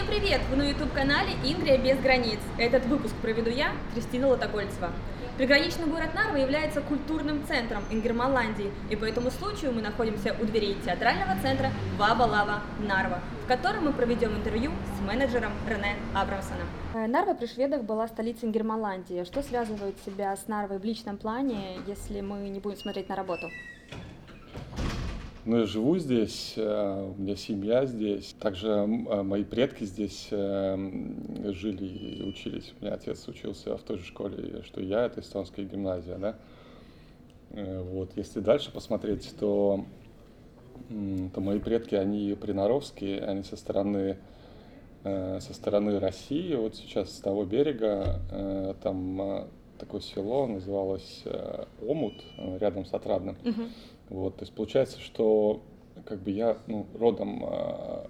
Всем привет! Вы на YouTube-канале Ингрия без границ. Этот выпуск проведу я, Кристина Лотокольцева. Приграничный город Нарва является культурным центром Ингерманландии, и по этому случаю мы находимся у дверей театрального центра Ваба Лава Нарва, в котором мы проведем интервью с менеджером Рене Абрамсоном. Э, Нарва при шведах была столицей Ингерманландии. Что связывает себя с Нарвой в личном плане, если мы не будем смотреть на работу? Ну, я живу здесь, э, у меня семья здесь. Также э, мои предки здесь э, жили и учились. У меня отец учился в той же школе, что и я, это эстонская гимназия, да. Вот, если дальше посмотреть, то, то мои предки, они приноровские, они со стороны, со стороны России. Вот сейчас с того берега, там такое село называлось Омут, рядом с Отрадным. Uh-huh. Вот, то есть получается, что как бы я ну, родом э,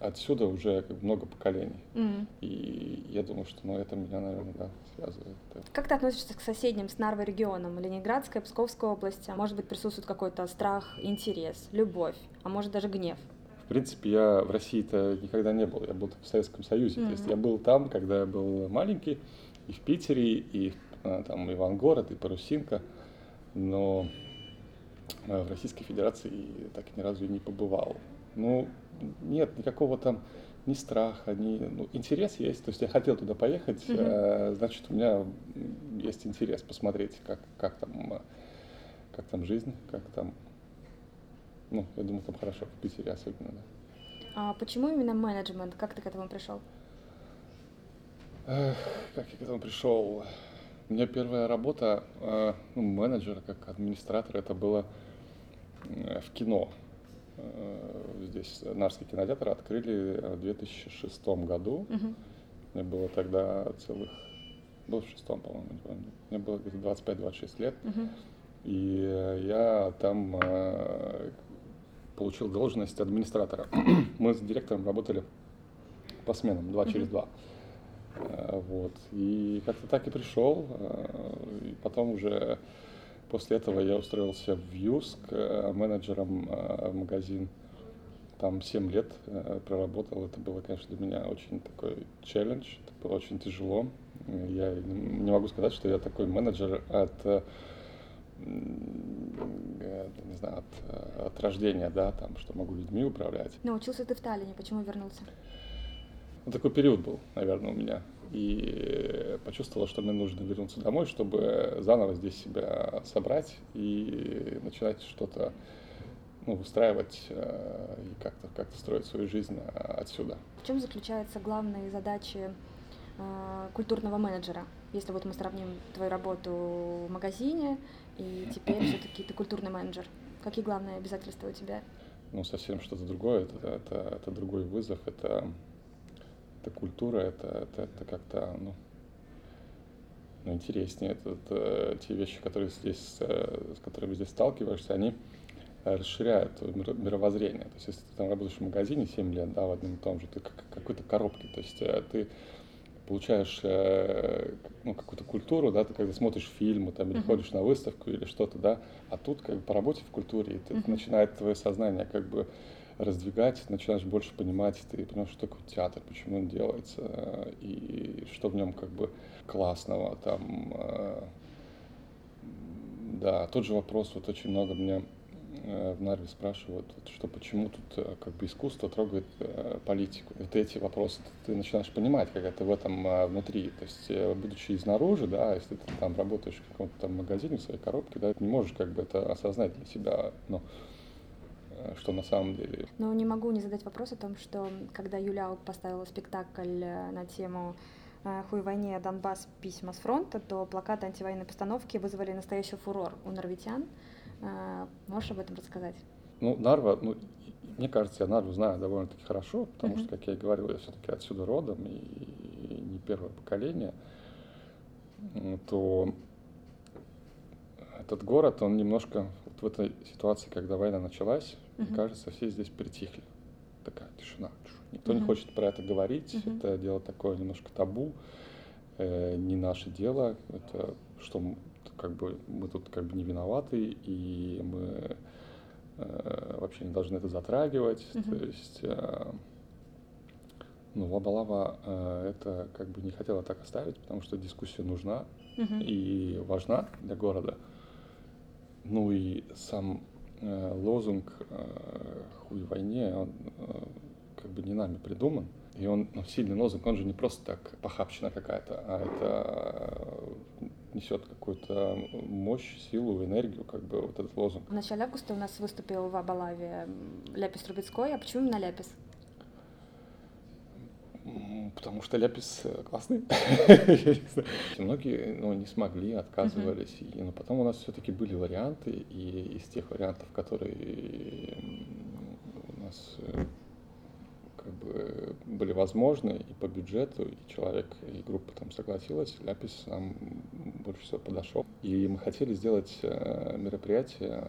отсюда уже как бы, много поколений. Mm-hmm. И я думаю, что ну, это меня, наверное, да, связывает. Как ты относишься к соседним с Нарвой регионам? Ленинградская, Псковская область? А может быть, присутствует какой-то страх, интерес, любовь, а может даже гнев? В принципе, я в России-то никогда не был. Я был в Советском Союзе. Mm-hmm. То есть я был там, когда я был маленький, и в Питере, и э, там Ивангород, и Парусинка. Но Э, в Российской Федерации так ни разу и не побывал. Ну, нет никакого там ни страха, ни ну, интерес есть. То есть я хотел туда поехать, mm-hmm. значит, у меня есть интерес посмотреть, как, как там э, как там жизнь, как там. Ну, я думаю, там хорошо, в Питере особенно, да. А почему именно менеджмент? Как ты к этому пришел? Эх, как я к этому пришел? У меня первая работа ну, менеджера, как администратор, это было Э, в кино. Э, здесь Нарский кинотеатр открыли в 2006 году. Угу. Мне было тогда целых... Было в шестом, по-моему, не помню. Мне было где-то 25-26 лет. Угу. И я там э, получил должность администратора. Мы с директором работали по сменам, два через два. Вот. И как-то так и пришел. И потом уже После этого я устроился в Юск э, менеджером э, в магазин. Там 7 лет э, проработал. Это было, конечно, для меня очень такой челлендж. Это было очень тяжело. Я не могу сказать, что я такой менеджер от не знаю, от, от рождения, да, там, что могу людьми управлять. Но учился ты в Таллине, почему вернулся? Вот такой период был, наверное, у меня и почувствовала, что мне нужно вернуться домой, чтобы заново здесь себя собрать и начинать что-то ну, выстраивать э, и как-то как строить свою жизнь э, отсюда. В чем заключаются главные задачи э, культурного менеджера? Если вот мы сравним твою работу в магазине и теперь все-таки ты культурный менеджер, какие главные обязательства у тебя? Ну, совсем что-то другое, это, это, это другой вызов, это это культура, это, это, это как-то, ну, ну, интереснее. Это, это те вещи, которые здесь, э, с которыми здесь сталкиваешься, они расширяют мировоззрение. То есть, если ты там работаешь в магазине 7 лет, да, в одном и том же, ты как какой-то коробке, то есть э, ты получаешь э, ну, какую-то культуру, да, ты когда смотришь фильмы там, или uh-huh. ходишь на выставку или что-то, да, а тут как бы по работе в культуре, ты, uh-huh. начинает твое сознание как бы раздвигать, начинаешь больше понимать, ты понимаешь, что такое театр, почему он делается, и что в нем как бы классного. Там, э, да, тот же вопрос, вот очень много меня э, в Нарве спрашивают, что почему тут э, как бы искусство трогает политику. Вот эти вопросы ты начинаешь понимать, как это в этом внутри. То есть, будучи изнаружи, да, если ты там работаешь в каком-то там магазине, в своей коробке, да, не можешь как бы это осознать для себя. Но Э, что на самом деле. Но не могу не задать вопрос о том, что когда Юля поставила спектакль э, на тему э, «Хуй войне, Донбасс. Письма с фронта», то плакаты антивоенной постановки вызвали настоящий фурор у нарвитян. Можешь об этом рассказать? Ну, Нарва, ну, мне кажется, я Нарву знаю довольно-таки хорошо, потому uh-huh. что, как я и говорил, я все-таки отсюда родом и не первое поколение, то этот город, он немножко вот в этой ситуации, когда война началась. Мне кажется, все здесь притихли. Такая тишина. Никто uh-huh. не хочет про это говорить. Uh-huh. Это дело такое немножко табу. Э, не наше дело. Это что как бы мы тут как бы не виноваты и мы э, вообще не должны это затрагивать. Uh-huh. То есть, э, Но Лабалава э, это как бы не хотела так оставить, потому что дискуссия нужна Мгм. и важна для города. Ну и сам лозунг э, «Хуй войне», он э, как бы не нами придуман. И он ну, сильный лозунг, он же не просто так похабщина какая-то, а это э, несет какую-то мощь, силу, энергию, как бы вот этот лозунг. В начале августа у нас выступил в Абалаве Ляпис Трубецкой. А почему именно Ляпис? Потому что ляпис э, классный. Многие ну, не смогли, отказывались. И, но потом у нас все-таки были варианты, и из тех вариантов, которые у нас э, как бы были возможны и по бюджету, и человек, и группа там согласилась, ляпис нам больше всего подошел. И мы хотели сделать э, мероприятие,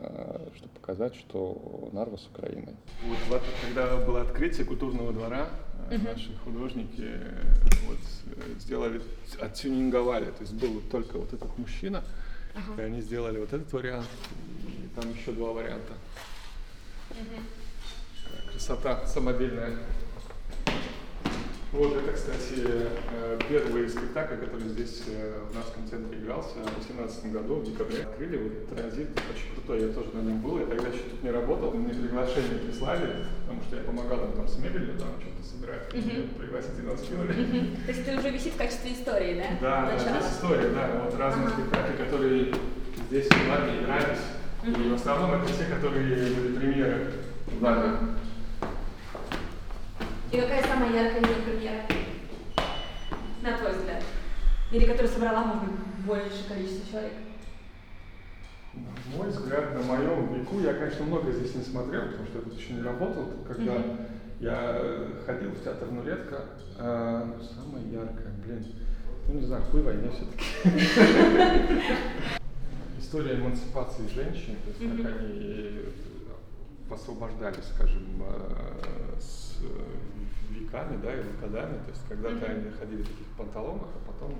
чтобы показать, что Нарва с Украиной. Вот, вот когда было открытие культурного двора, Мгм. наши художники э, вот, э, сделали, оттюнинговали, то есть был только вот этот мужчина, и они сделали вот этот вариант, и там еще два варианта. Такая Красота самодельная. Вот это, кстати, э, первый спектакль, который здесь э, в нашем центре игрался в 2018 году, в декабре. Открыли, вот транзит очень крутой, я тоже на нем был, я тогда еще тут не работал, мне приглашение прислали, потому что я помогал им там с мебелью, там что-то собирать, Мгм. пригласить нас кинули. То есть это уже висит в качестве истории, да? Да, да, Начало. здесь история, да, вот разные Ага. спектакли, которые здесь в Латвии игрались, и в основном это те, которые были премьеры в Латвии. И какая самая яркая мини-премьера? На твой взгляд? Или которая собрала, может быть, большее количество человек? На мой взгляд, на моем веку, я, конечно, много здесь не смотрел, потому что я тут еще не работал. Когда Мгм. я э, ходил в театр Нулетка, а, ну, самое яркое, блин, ну не знаю, хуй войне все-таки. История эмансипации женщин, то есть как они освобождались, скажем, э, с э, веками, да, или годами. То есть когда-то Мгм. они ходили в таких панталонах, а потом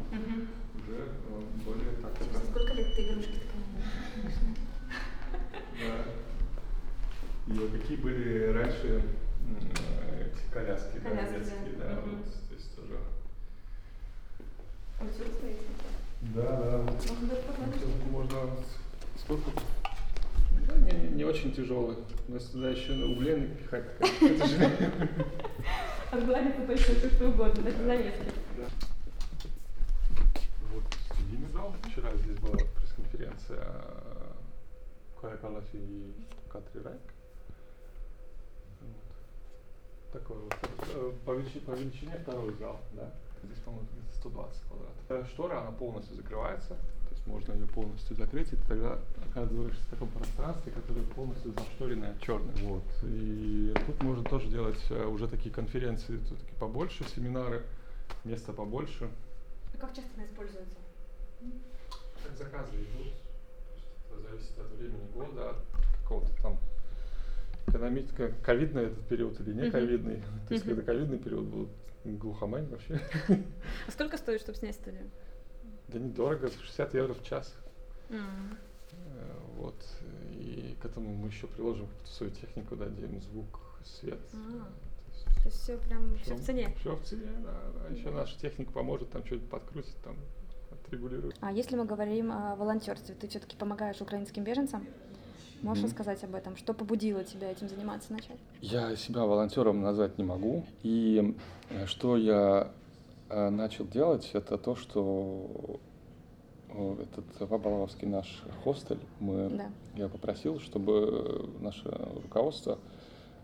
уже э, более так это Сколько лет ты игрушки такая? Да. И вот какие были раньше эти коляски, да, Коляски, детские, да. да, Мгм. вот, то есть тоже. Сюда стоите? Да, да. Можно с- сколько? Очень тяжелый. Но сюда еще углей напихать, это же Отгладится точно все что угодно, даже занесли. Вот студийный зал. Вчера здесь была пресс-конференция Кая Калас и Катри Райк. Такой вот. э, По величине, по величине второй зал, да. Здесь, по-моему, где-то 120 квадратов. Э, Штора, она полностью закрывается. Можно ее полностью закрыть, и ты тогда оказываешься в таком пространстве, которое полностью зашторенное черным. Вот. И тут можно тоже делать э, уже такие конференции, все-таки побольше, семинары, места побольше. А как часто она используется? Как заказы идут, это зависит от времени года, от какого-то там экономического, ковидный этот период или не ковидный. То есть, когда ковидный период был глухомань вообще. А сколько стоит, чтобы снять студию? Да недорого, 60 евро в час. Э, Вот. И к этому мы еще приложим какую-то свою технику, дадим звук, свет. А. То есть все прям все в цене. Все в цене, да. да. Еще наша техника поможет там что-нибудь подкрутить, там отрегулирует. А если мы говорим о волонтерстве, ты все-таки помогаешь украинским беженцам? Можешь Мгм. рассказать об этом? Что побудило тебя этим заниматься начать? Я себя волонтером назвать не могу. И э, что я начал делать, это то, что э, этот Вабаловский наш хостель, мы, Да. я попросил, чтобы наше руководство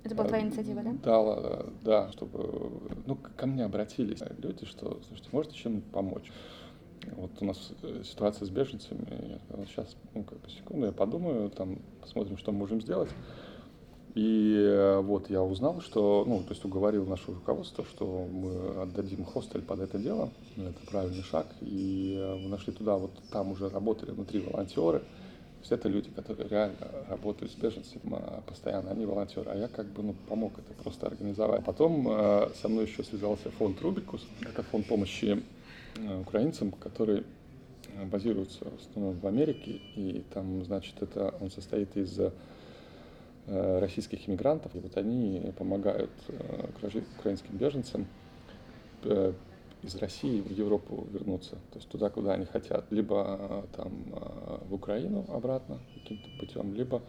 Это была твоя э, инициатива, да? Дало, э, да, чтобы, ну, ко мне обратились люди, что, слушайте, можете чем-нибудь помочь? Вот у нас э, ситуация с беженцами, я сказал, сейчас, ну, как бы, секунду, я подумаю, там, посмотрим, что мы можем сделать. И э, вот я узнал, что, ну, то есть уговорил наше руководство, что мы отдадим хостель под это дело, это правильный шаг, и э, мы нашли туда, вот там уже работали внутри волонтеры, есть это люди, которые реально работают с беженцами а, постоянно, они волонтеры, а я как бы ну, помог это просто организовать. Потом э, со мной еще связался фонд Рубикус, это фонд помощи э, украинцам, который э, базируется в основном в Америке, и там, значит, это он состоит из российских иммигрантов, и вот они помогают э, украинским беженцам э, из России в Европу вернуться, то есть туда, куда они хотят, либо э, там в Украину обратно каким-то путем, либо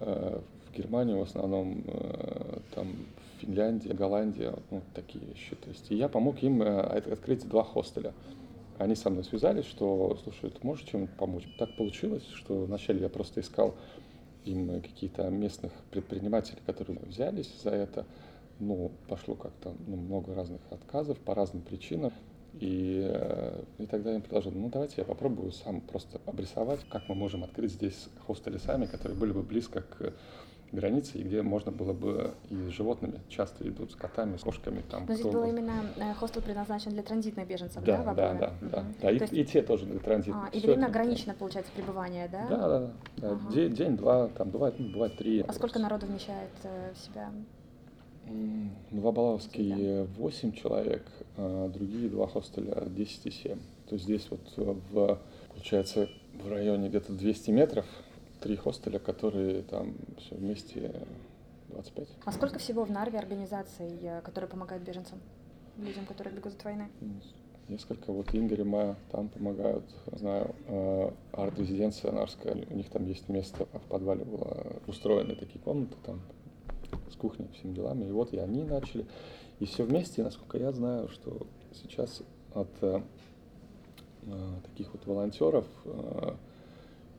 в Германию в основном, там Финляндия, Голландия, ну, такие вещи. То есть и я помог им открыть два хостеля. Они со мной связались, что, слушай, ты можешь чем-нибудь помочь? Так получилось, что вначале я просто искал им какие-то местных предпринимателей, которые взялись за это, ну, пошло как-то ну, много разных отказов по разным причинам. И, э, и тогда я им предложил, ну давайте я попробую сам просто обрисовать, как мы можем открыть здесь хостели сами, которые были бы близко к границе, и где можно было бы и с животными, часто идут с котами, с кошками. Там, Но здесь был именно э, хостел предназначен для транзитных беженцев, да? Да, да, да, угу. да, да. И, есть... и те тоже для транзитных. А, и время ограничено, получается, пребывание, да? Да, да, да. Ага. День, день, два, там бывает, ну, бывает три. А сколько народу вмещает э, в себя? Два Балавские 8 человек, а другие два хостеля 10 и 7. То есть здесь вот в, получается, в районе где-то 200 метров три хостеля, которые там все вместе 25. А сколько всего в Нарве организаций, э, которые помогают беженцам, людям, которые бегут от войны? Несколько. Вот Ингер и Майя там помогают. Знаю, э, арт-резиденция Нарская, у них там есть место, в подвале была устроены такие комнаты там с кухней, всеми делами. И вот и они начали. И все вместе, насколько я знаю, что сейчас от э, таких вот волонтеров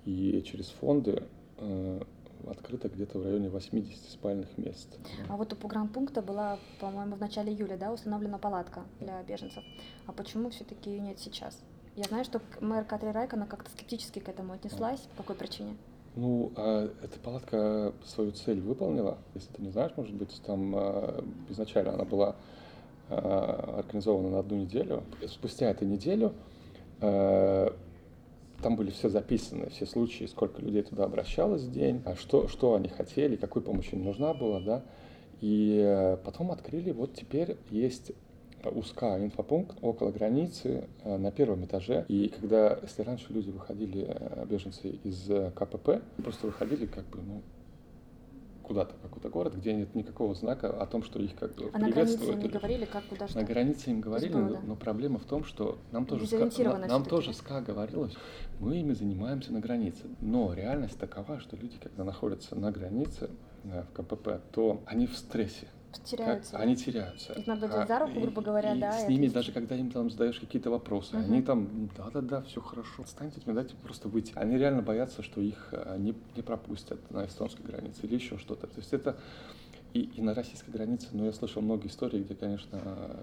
и через фонды э, открыто где-то в районе 80 спальных мест. А вот у погранпункта была, по-моему, в начале июля, да, установлена палатка для беженцев. А почему все-таки ее нет сейчас? Я знаю, что мэр Катри Райкона как-то скептически к этому отнеслась. По какой причине? Ну, а эта палатка свою цель выполнила. Если ты не знаешь, может быть, там а, изначально она была а, организована на одну неделю. Спустя эту неделю там были все записаны, все случаи, сколько людей туда обращалось в день, а что, что они хотели, какой помощь им нужна была, да. И э, потом открыли, вот теперь есть узка инфопункт около границы э, на первом этаже. И когда, если раньше люди выходили, э, беженцы из КПП, просто выходили как бы, ну, куда-то, в какой-то город, где нет никакого знака о том, что их как бы а приветствуют. на границе им говорили, как куда что? На границе им говорили, но, но проблема в том, что нам тоже, ска, нам тоже СКА говорилось, мы ими занимаемся на границе. Но реальность такова, что люди, когда находятся на границе э, в КПП, то они в стрессе теряются. Как, они теряются. Их надо взять а, за руку, грубо говоря, и, да. И с ними, даже когда им там задаешь какие-то вопросы, угу. они там, да-да-да, все хорошо, отстаньте от меня, дайте просто выйти. Они реально боятся, что их э, не, не пропустят на эстонской границе или еще что-то. То есть это и, и на российской границе, но я слышал много историй, где, конечно,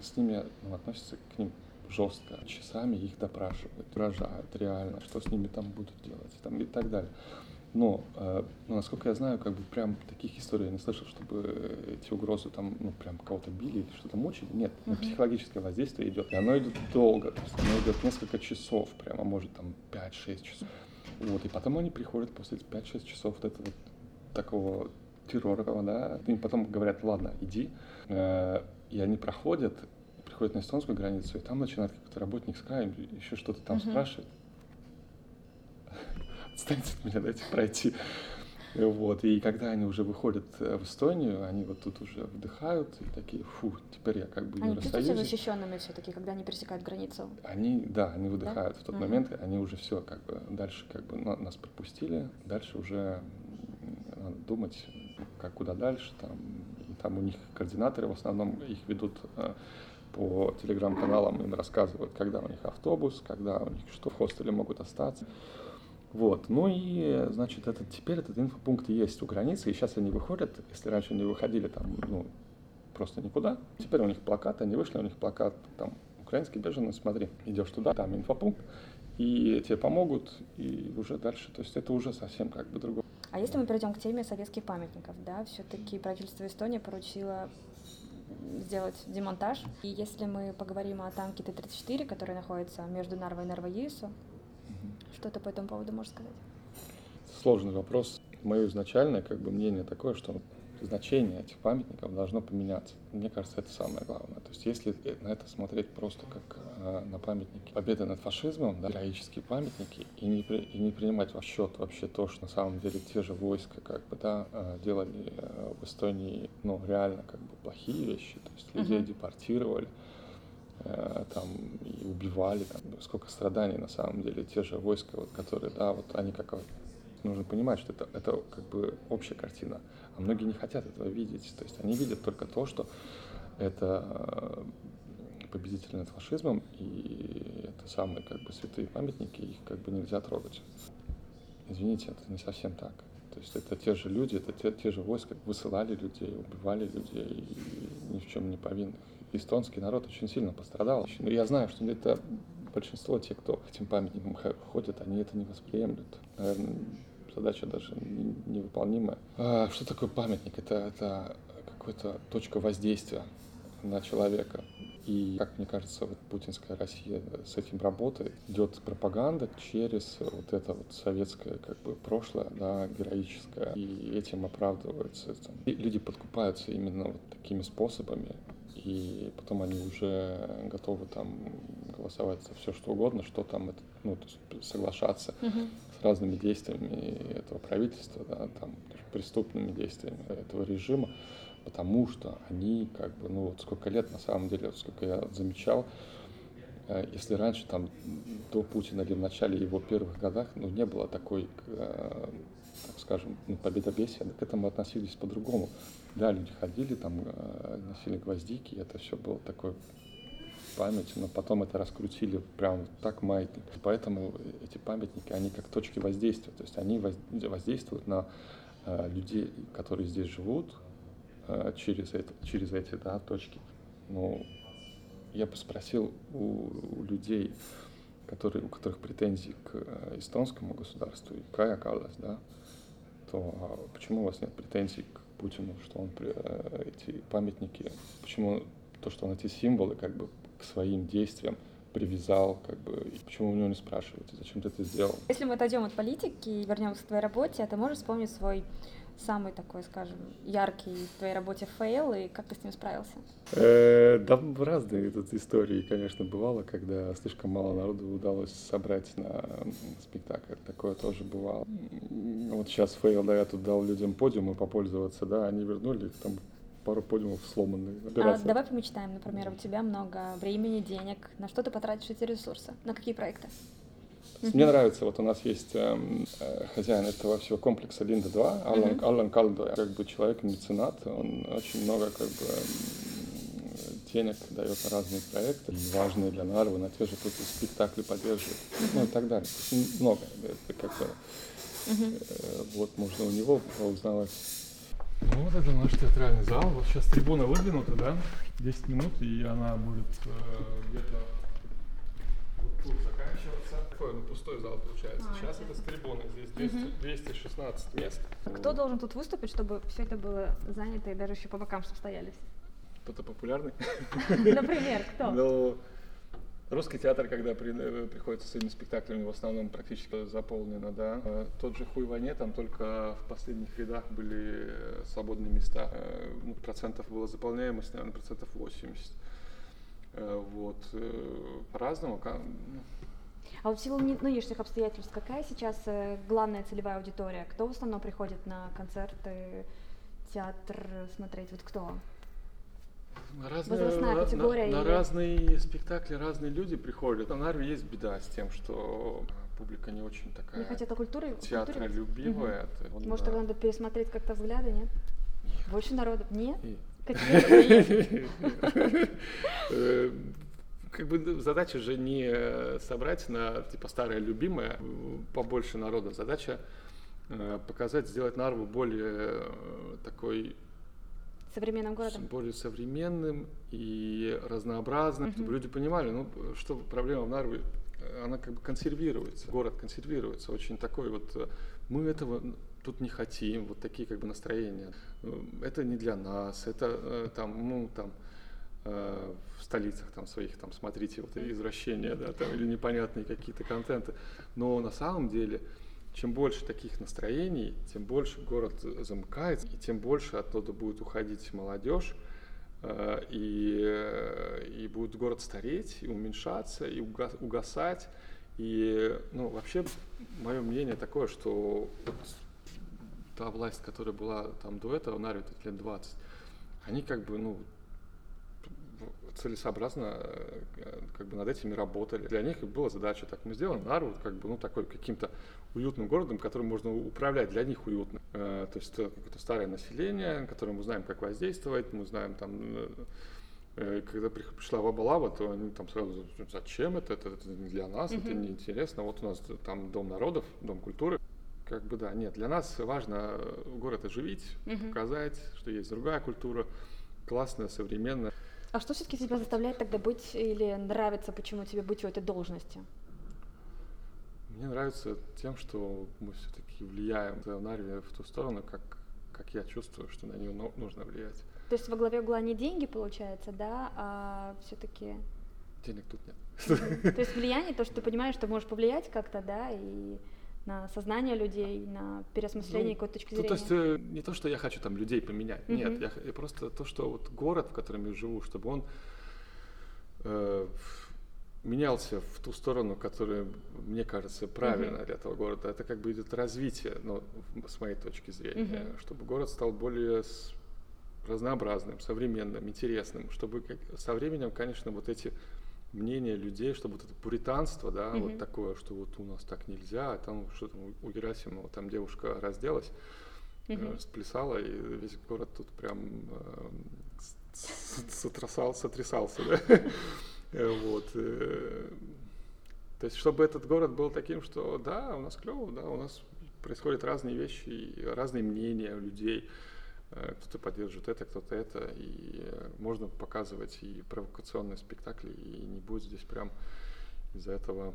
с ними ну, относятся к ним жестко, часами их допрашивают, угрожают реально, что с ними там будут делать там, и так далее. Но, э, ну, насколько я знаю, как бы прям таких историй я не слышал, чтобы эти угрозы там, ну, прям кого-то били или что-то мучили. Нет, uh-huh. психологическое воздействие идет. И оно идет долго, то есть оно идет несколько часов, прямо может там 5-6 часов. Вот, и потом они приходят после 5-6 часов вот этого такого террора, да, им потом говорят, ладно, иди, э, и они проходят, приходят на эстонскую границу, и там начинает какой-то работник с краем еще что-то там uh-huh. спрашивать отстаньте от меня, дайте пройти. Вот, и когда они уже выходят э, в Эстонию, они вот тут уже вдыхают и такие, фу, теперь я как бы они чувствуют защищенными все-таки, когда они пересекают границу? Они, да, они выдыхают. Да? В тот uh-huh. момент они уже все, как бы, дальше как бы нас пропустили, дальше уже надо думать, как куда дальше, там, и там у них координаторы в основном их ведут э, по телеграм-каналам, им рассказывают, когда у них автобус, когда у них что в хостеле могут остаться. Вот. Ну и, значит, этот, теперь этот инфопункт есть у границы, и сейчас они выходят, если раньше они выходили там, ну, просто никуда, теперь у них плакат, они вышли, у них плакат, там, украинский беженный, смотри, идешь туда, там инфопункт, и тебе помогут, и уже дальше, то есть это уже совсем как бы другое. А если мы перейдем к теме советских памятников, да, все-таки правительство Эстонии поручило сделать демонтаж. И если мы поговорим о танке Т-34, который находится между Нарвой и Нарвой-Юису, что ты по этому поводу можешь сказать? Сложный вопрос. мое изначальное как бы мнение такое, что значение этих памятников должно поменяться. Мне кажется, это самое главное. То есть если на это смотреть просто как э, на памятники победы над фашизмом, да, героические памятники, и не, при, и не принимать в счет вообще то, что на самом деле те же войска как бы, да, э, делали э, в Эстонии ну, реально как бы плохие вещи, то есть людей uh-huh. депортировали, э, там и убивали, там, сколько страданий на самом деле, те же войска, вот, которые, да, вот они как нужно понимать, что это, это как бы общая картина. А многие не хотят этого видеть. То есть они видят только то, что это э, победитель над фашизмом, и это самые как бы святые памятники, их как бы нельзя трогать. Извините, это не совсем так. То есть это те же люди, это те, те же войска высылали людей, убивали людей, и ни в чем не повинных. Эстонский народ очень сильно пострадал. Я знаю, что это большинство тех, кто к этим памятникам ходят, они это не восприемлют. Наверное, задача даже невыполнимая. А, что такое памятник? Это, это какая-то точка воздействия на человека. И, как мне кажется, вот путинская Россия с этим работает. Идет пропаганда через вот это вот советское как бы прошлое, да, героическое. И этим оправдываются. Там. И люди подкупаются именно вот такими способами. И потом они уже готовы там голосовать за все что угодно, что там, это, ну, то есть соглашаться. Uh-huh разными действиями этого правительства, да, там, преступными действиями этого режима, потому что они как бы, ну вот сколько лет на самом деле, сколько я замечал, э, если раньше там до Путина или в начале его первых годах, ну не было такой, э, так скажем, ну, победобесия, к этому относились по-другому. Да, люди ходили, там э, носили гвоздики, это все было такое память, но потом это раскрутили прям так маятник. Поэтому эти памятники, они как точки воздействия, то есть они воздействуют на э, людей, которые здесь живут, э, через, это, через эти да, точки. Ну, я бы спросил у, у людей, которые, у которых претензии к э, эстонскому государству и Кая Каллас, да, то а почему у вас нет претензий к Путину, что он эти памятники, почему то, что он эти символы как бы к своим действиям привязал, как бы, и почему у него не спрашиваете, зачем ты это сделал? Если мы отойдем от политики и вернемся к твоей работе, а ты можешь вспомнить свой самый такой, скажем, яркий в твоей работе fail, и как ты с ним справился? Э, да, разные тут истории, конечно, бывало, когда слишком мало народу удалось собрать на спектакль. Такое тоже бывало. Вот сейчас fail, да, я тут дал людям подиумы попользоваться, да, они вернули, там пару подиумов сломанные. А, давай помечтаем, например, у тебя много времени, денег. На что ты потратишь эти ресурсы? На какие проекты? Мне нравится, вот у нас есть эм, э, хозяин этого всего комплекса Linda 2, Аллан, mm-hmm. Аллан Калдо, как бы человек-меценат, он очень много как бы эм, денег дает на разные проекты, важные для Нарвы, на те же тут спектакли поддерживает, ну и так далее. Много, это как бы, mm-hmm. э, вот можно у него узнавать ну, вот это наш театральный зал. Вот сейчас трибуна выдвинута, да? 10 минут, и она будет э, где-то вот тут заканчиваться. Такой ну, пустой зал получается. А, сейчас это с трибуны. Здесь 200, угу. 216 мест. Кто должен тут выступить, чтобы все это было занято и даже еще по бокам, чтобы стояли все? Кто-то популярный? Например, кто? Ну, Русский театр, когда при, э, приходится с своими спектаклями, в основном практически заполнено, да. Э, тот же «Хуй войне», там только в последних рядах были э, свободные места. Ну, процентов было заполняемость, наверное, процентов 80. Вот. По-разному. Ну. А вот в силу нынешних обстоятельств, какая сейчас главная целевая аудитория? Кто в основном приходит на концерты, театр смотреть? Вот кто? Разные, возрастная категория? На, или... на разные спектакли разные люди приходят. На Нарве есть беда с тем, что публика не очень такая не хотят о культуре, театролюбивая. Угу. Он, Может, да. надо пересмотреть как-то взгляды, нет? нет. Больше народу? Нет? Э, как бы задача же не собрать на типа старое любимое побольше народа. Задача э, показать, сделать Нарву более э, такой современным городом? Более современным и разнообразным, uh-huh. чтобы люди понимали, ну, что проблема в Нарве, она как бы консервируется, город консервируется, очень такой вот, мы этого тут не хотим, вот такие как бы настроения. Это не для нас, это э, там, ну, там, э, в столицах там своих, там, смотрите, вот извращения, да, там, или непонятные какие-то контенты. Но на самом деле чем больше таких настроений, тем больше город замыкается, и тем больше оттуда будет уходить молодежь, э, и, э, и будет город стареть, и уменьшаться, и угасать. И, ну, вообще, мое мнение такое, что вот та власть, которая была там до этого, Нарве, лет 20, они как бы, ну, целесообразно э, как бы над этими работали. Для них была задача, так мы сделаем Нарву как бы, ну, такой каким-то уютным городом, которым можно управлять, для них уютно. Э, то есть какое-то старое население, которое мы знаем, как воздействовать, мы знаем там э, когда пришла Вабалава, то они там сразу, зачем это, это, это не для нас, mm-hmm. это неинтересно, вот у нас там Дом народов, Дом культуры, как бы да, нет, для нас важно город оживить, mm-hmm. показать, что есть другая культура, классная, современная. А что все-таки тебя заставляет тогда быть или нравится, почему тебе быть в этой должности? Мне нравится тем, что мы все-таки влияем в Нарве в ту сторону, как, как я чувствую, что на нее нужно влиять. То есть во главе угла не деньги, получается, да, а все-таки... Денег тут нет. То есть влияние, то, что ты понимаешь, что можешь повлиять как-то, да, и на сознание людей, на переосмысление ну, какой-то точки зрения. То есть э, не то, что я хочу там людей поменять, mm-hmm. нет, я, я просто то, что вот город, в котором я живу, чтобы он э, менялся в ту сторону, которая, мне кажется, правильно mm-hmm. для этого города. Это как бы идет развитие, ну, с моей точки зрения, mm-hmm. чтобы город стал более разнообразным, современным, интересным, чтобы со временем, конечно, вот эти мнение людей, чтобы вот это пуританство, да, mm-hmm. вот такое, что вот у нас так нельзя, а там что там у Герасимова там девушка разделась, mm-hmm. э, сплясала, и весь город тут прям э, сотрясал, сотрясался, да, э, вот. Э, то есть, чтобы этот город был таким, что да, у нас клево, да, у нас происходят разные вещи, разные мнения у людей, кто-то поддерживает это, кто-то это, и э, можно показывать и провокационные спектакли, и не будет здесь прям из-за этого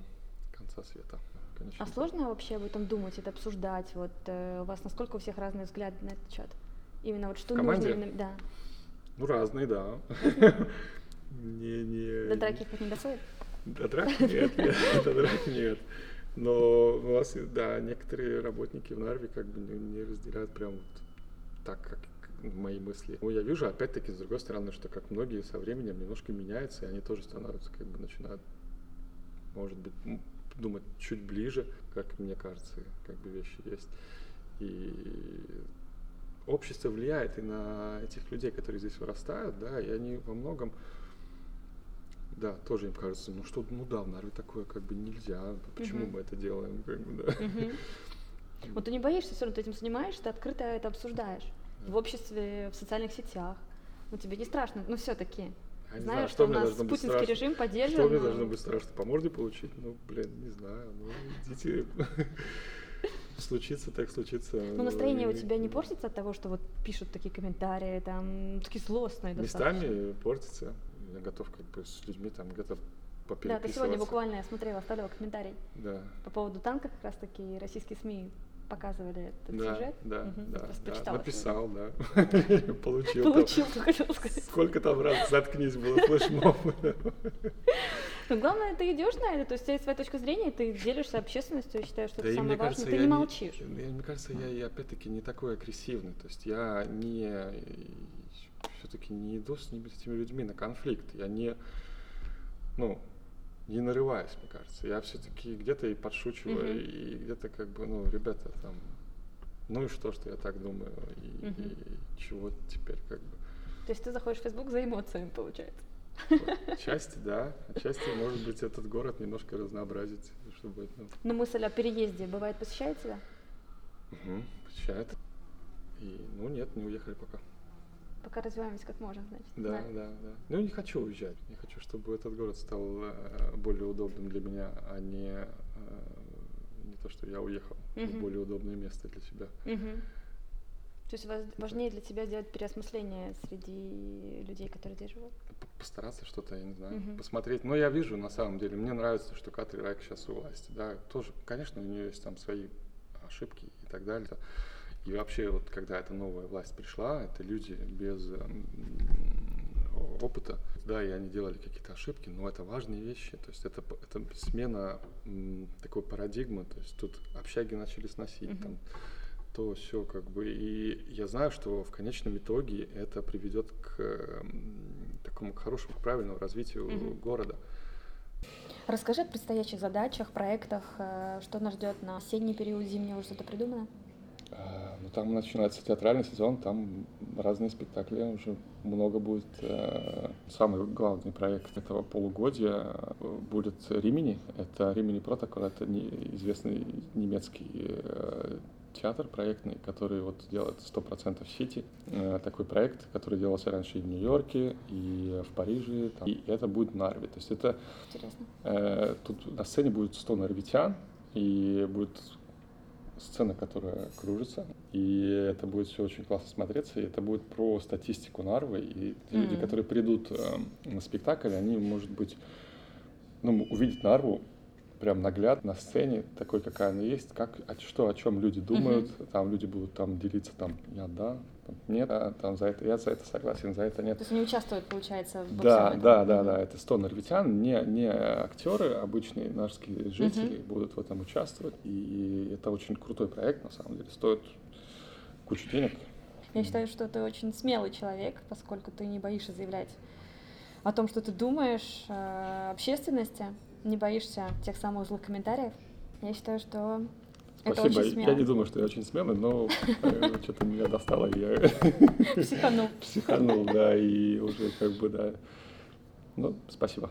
конца света. Конечно. А сложно вообще об этом думать, это обсуждать? Вот э, у вас насколько у всех разные взгляды на этот счет? Именно вот что нужно именно, да. Ну разные, да. не, не. До драки хоть не доходит? До драки нет, нет, до драки нет. Но у вас, да, некоторые работники в Нарве как бы не разделяют прям вот так, как мои мысли. Ну, я вижу, опять-таки, с другой стороны, что как многие со временем немножко меняются, и они тоже становятся, как бы, начинают, может быть, думать чуть ближе, как мне кажется, как бы вещи есть. И общество влияет и на этих людей, которые здесь вырастают, да, и они во многом, да, тоже им кажется, ну что, ну да, в Нарве такое как бы нельзя, почему uh-huh. мы это делаем, как бы, да. Uh-huh. Вот ты не боишься, все равно ты этим занимаешься, ты открыто это обсуждаешь в обществе, в социальных сетях. Ну тебе не страшно, но все-таки. Я знаю, что, что у нас путинский страшно. режим поддерживает. Что мне должно быть страшно? По морде получить? Ну, блин, не знаю. Ну, идите. Случится, так случится. Но настроение у тебя не портится от того, что вот пишут такие комментарии, там, такие злостные Местами портится. Я готов как бы с людьми там где-то Да, ты сегодня буквально, я смотрела, оставляла комментарий. Да. По поводу танка как раз таки российские СМИ показывали этот да, сюжет. Да, угу, да, да. Написал, да. Получил. Получил, хотел сказать. Сколько там раз заткнись было флешмоб. Но главное, ты идешь на это, то есть у тебя есть своя точка зрения, ты делишься общественностью, считаешь, что да это самое важное, ты не молчишь. Не, мне кажется, я, я опять-таки не такой агрессивный, то есть я не все-таки не иду с, ними, с этими людьми на конфликт, я не, ну, не нарываюсь, мне кажется. Я все-таки где-то и подшучиваю, mm-hmm. и где-то как бы, ну, ребята там, ну и что, что я так думаю, и, mm-hmm. и чего теперь как бы. То есть ты заходишь в Facebook за эмоциями, получается? Отчасти, да. Отчасти, может быть, этот город немножко разнообразить, чтобы... Ну... Но мысль о переезде бывает посещает тебя? Угу, посещает. И, ну нет, не уехали пока. Пока развиваемся как можем, значит. Да, да, да, да. Ну, не хочу уезжать. Не хочу, чтобы этот город стал э, более удобным для меня, а не, э, не то, что я уехал uh-huh. в более удобное место для себя. Uh-huh. То есть важнее для тебя сделать переосмысление среди людей, которые здесь живут? Постараться что-то, я не знаю, uh-huh. посмотреть. Но я вижу, на самом деле, мне нравится, что Катри Райк сейчас у власти. Да, тоже, конечно, у нее есть там свои ошибки и так далее. И вообще, вот когда эта новая власть пришла, это люди без опыта. Да, и они делали какие-то ошибки, но это важные вещи. То есть это, это смена такой парадигмы. То есть тут общаги начали сносить, mm-hmm. там, то все как бы. И я знаю, что в конечном итоге это приведет к м, такому к хорошему, к правильному развитию mm-hmm. города. Расскажи о предстоящих задачах, проектах, э, что нас ждет на осенний период, зимний, уже что-то придумано? Ну, там начинается театральный сезон, там разные спектакли, уже много будет. Э, самый главный проект этого полугодия э, будет «Римини». Это «Римини Протокол», это известный немецкий театр проектный, который вот делает 100% Сити. Такой проект, который делался раньше и в Нью-Йорке, и в Париже, там, и это будет в Нарве. То есть это... Интересно. Э, тут на сцене будет 100 нарвитян, и будет сцена, которая кружится, и это будет все очень классно смотреться, и это будет про статистику Нарвы, и mm-hmm. люди, которые придут э, на спектакль, они, может быть, ну, увидят Нарву прям наглядно на сцене, такой, какая она есть, как, что, о чем люди думают, uh-huh. там люди будут там делиться, там, я да, там, нет, а, там, за это, я за это согласен, за это нет. То есть они участвуют, получается, в Да, да, да, да, это 100 норвитян, не, не актеры, обычные нарские жители uh-huh. будут в этом участвовать, и это очень крутой проект, на самом деле, стоит кучу денег. Я считаю, что ты очень смелый человек, поскольку ты не боишься заявлять о том, что ты думаешь, э, общественности, не боишься тех самых злых комментариев. Я считаю, что Спасибо. это очень смело. Я не думаю, что я очень смелый, но э, что-то меня достало, и я психанул. Психанул, да, и уже как бы, да. Ну, спасибо.